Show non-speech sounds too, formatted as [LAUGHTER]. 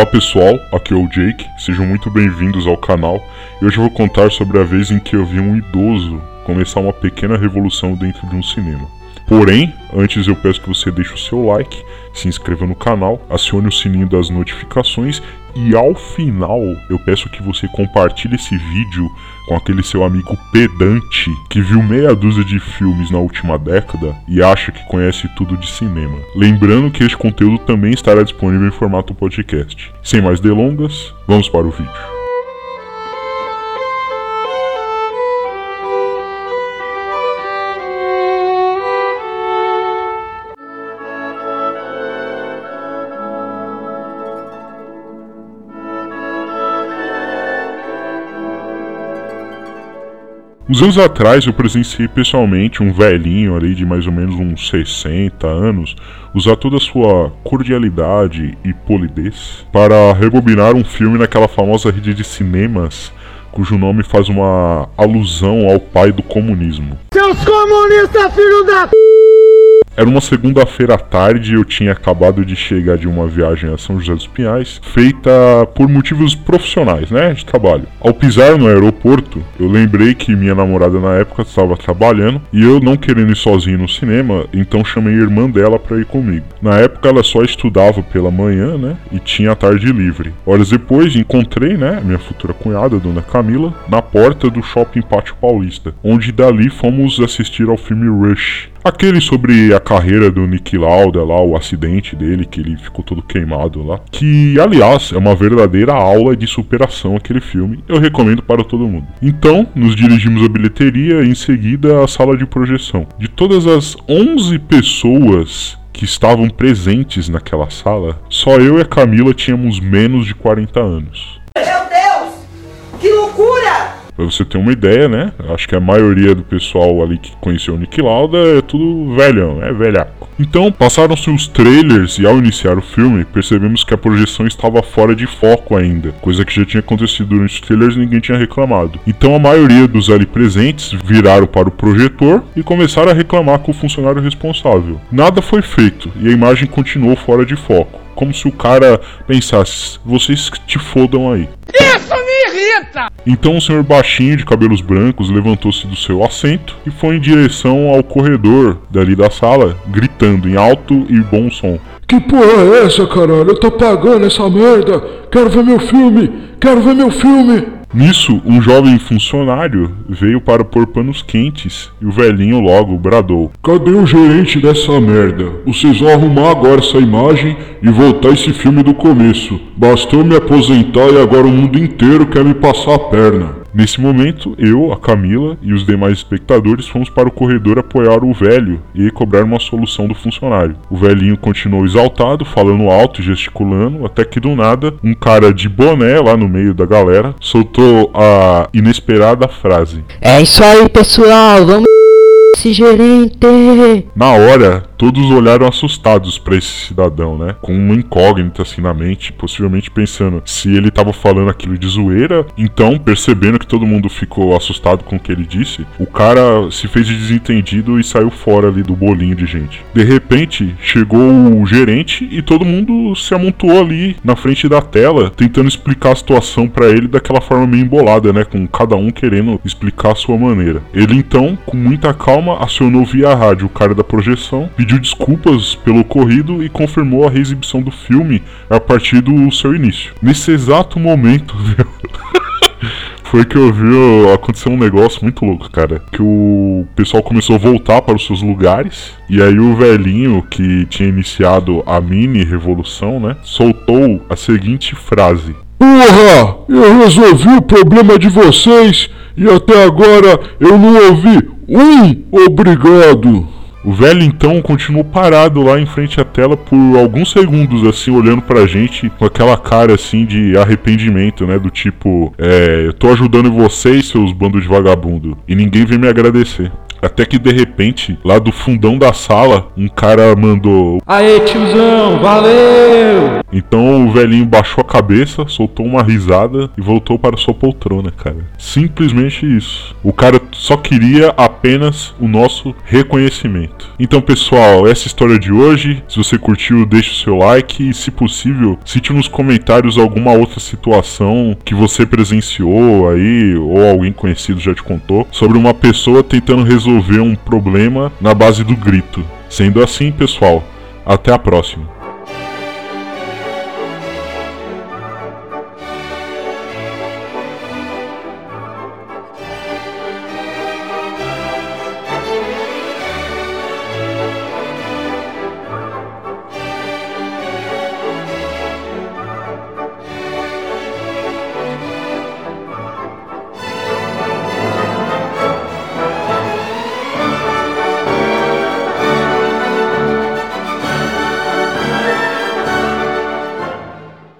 Olá pessoal, aqui é o Jake, sejam muito bem-vindos ao canal. E hoje eu vou contar sobre a vez em que eu vi um idoso começar uma pequena revolução dentro de um cinema. Porém, antes eu peço que você deixe o seu like, se inscreva no canal, acione o sininho das notificações e ao final eu peço que você compartilhe esse vídeo com aquele seu amigo pedante que viu meia dúzia de filmes na última década e acha que conhece tudo de cinema. Lembrando que este conteúdo também estará disponível em formato podcast. Sem mais delongas, vamos para o vídeo. Uns anos atrás eu presenciei pessoalmente um velhinho ali de mais ou menos uns 60 anos usar toda a sua cordialidade e polidez para rebobinar um filme naquela famosa rede de cinemas cujo nome faz uma alusão ao pai do comunismo. Seus comunistas, filho da era uma segunda-feira à tarde, eu tinha acabado de chegar de uma viagem a São José dos Pinhais, feita por motivos profissionais, né, de trabalho. Ao pisar no aeroporto, eu lembrei que minha namorada na época estava trabalhando e eu não querendo ir sozinho no cinema, então chamei a irmã dela para ir comigo. Na época ela só estudava pela manhã, né, e tinha a tarde livre. Horas depois encontrei, né, minha futura cunhada, dona Camila, na porta do Shopping Pátio Paulista, onde dali fomos assistir ao filme Rush. Aquele sobre a carreira do Nick Lauda lá, o acidente dele, que ele ficou todo queimado lá. Que, aliás, é uma verdadeira aula de superação aquele filme. Eu recomendo para todo mundo. Então, nos dirigimos à bilheteria e em seguida à sala de projeção. De todas as 11 pessoas que estavam presentes naquela sala, só eu e a Camila tínhamos menos de 40 anos. Pra você ter uma ideia, né? Acho que a maioria do pessoal ali que conheceu o Nick Lauda é tudo velhão, é velhaco. Então, passaram-se os trailers e ao iniciar o filme, percebemos que a projeção estava fora de foco ainda, coisa que já tinha acontecido durante os trailers e ninguém tinha reclamado. Então a maioria dos ali presentes viraram para o projetor e começaram a reclamar com o funcionário responsável. Nada foi feito e a imagem continuou fora de foco, como se o cara pensasse: vocês te fodam aí. Isso me irrita! Então o senhor baixinho de cabelos brancos levantou-se do seu assento e foi em direção ao corredor dali da sala, gritando em alto e bom som. Que porra é essa, caralho? Eu tô pagando essa merda! Quero ver meu filme! Quero ver meu filme! Nisso, um jovem funcionário veio para pôr panos quentes e o velhinho logo bradou: Cadê o gerente dessa merda? Vocês vão arrumar agora essa imagem e voltar esse filme do começo. Bastou me aposentar e agora o mundo inteiro quer me passar a perna. Nesse momento, eu, a Camila e os demais espectadores fomos para o corredor apoiar o velho e cobrar uma solução do funcionário. O velhinho continuou exaltado, falando alto e gesticulando, até que do nada, um cara de boné lá no meio da galera soltou a inesperada frase: É isso aí, pessoal, vamos esse gerente. Na hora, todos olharam assustados para esse cidadão, né? Com uma incógnita assim na mente, possivelmente pensando se ele tava falando aquilo de zoeira. Então, percebendo que todo mundo ficou assustado com o que ele disse, o cara se fez de desentendido e saiu fora ali do bolinho de gente. De repente, chegou o gerente e todo mundo se amontoou ali na frente da tela, tentando explicar a situação para ele daquela forma meio embolada, né? Com cada um querendo explicar a sua maneira. Ele então, com muita calma, acionou via rádio o cara da projeção, pediu pediu desculpas pelo ocorrido e confirmou a reexibição do filme a partir do seu início. Nesse exato momento, [LAUGHS] viu? foi que eu vi acontecer um negócio muito louco, cara. Que o pessoal começou a voltar para os seus lugares. E aí o velhinho que tinha iniciado a mini revolução, né? Soltou a seguinte frase. Porra! Eu resolvi o problema de vocês e até agora eu não ouvi um obrigado. O velho então continuou parado lá em frente à tela por alguns segundos, assim, olhando pra gente com aquela cara assim de arrependimento, né? Do tipo, é, eu tô ajudando vocês, seus bandos de vagabundo, e ninguém vem me agradecer. Até que de repente, lá do fundão da sala, um cara mandou: Aê, tiozão, valeu! Então o velhinho baixou a cabeça, soltou uma risada e voltou para sua poltrona, cara. Simplesmente isso. O cara só queria apenas o nosso reconhecimento. Então, pessoal, essa é a história de hoje. Se você curtiu, deixe o seu like e, se possível, cite nos comentários alguma outra situação que você presenciou aí ou alguém conhecido já te contou sobre uma pessoa tentando resolver um problema na base do grito. Sendo assim, pessoal, até a próxima.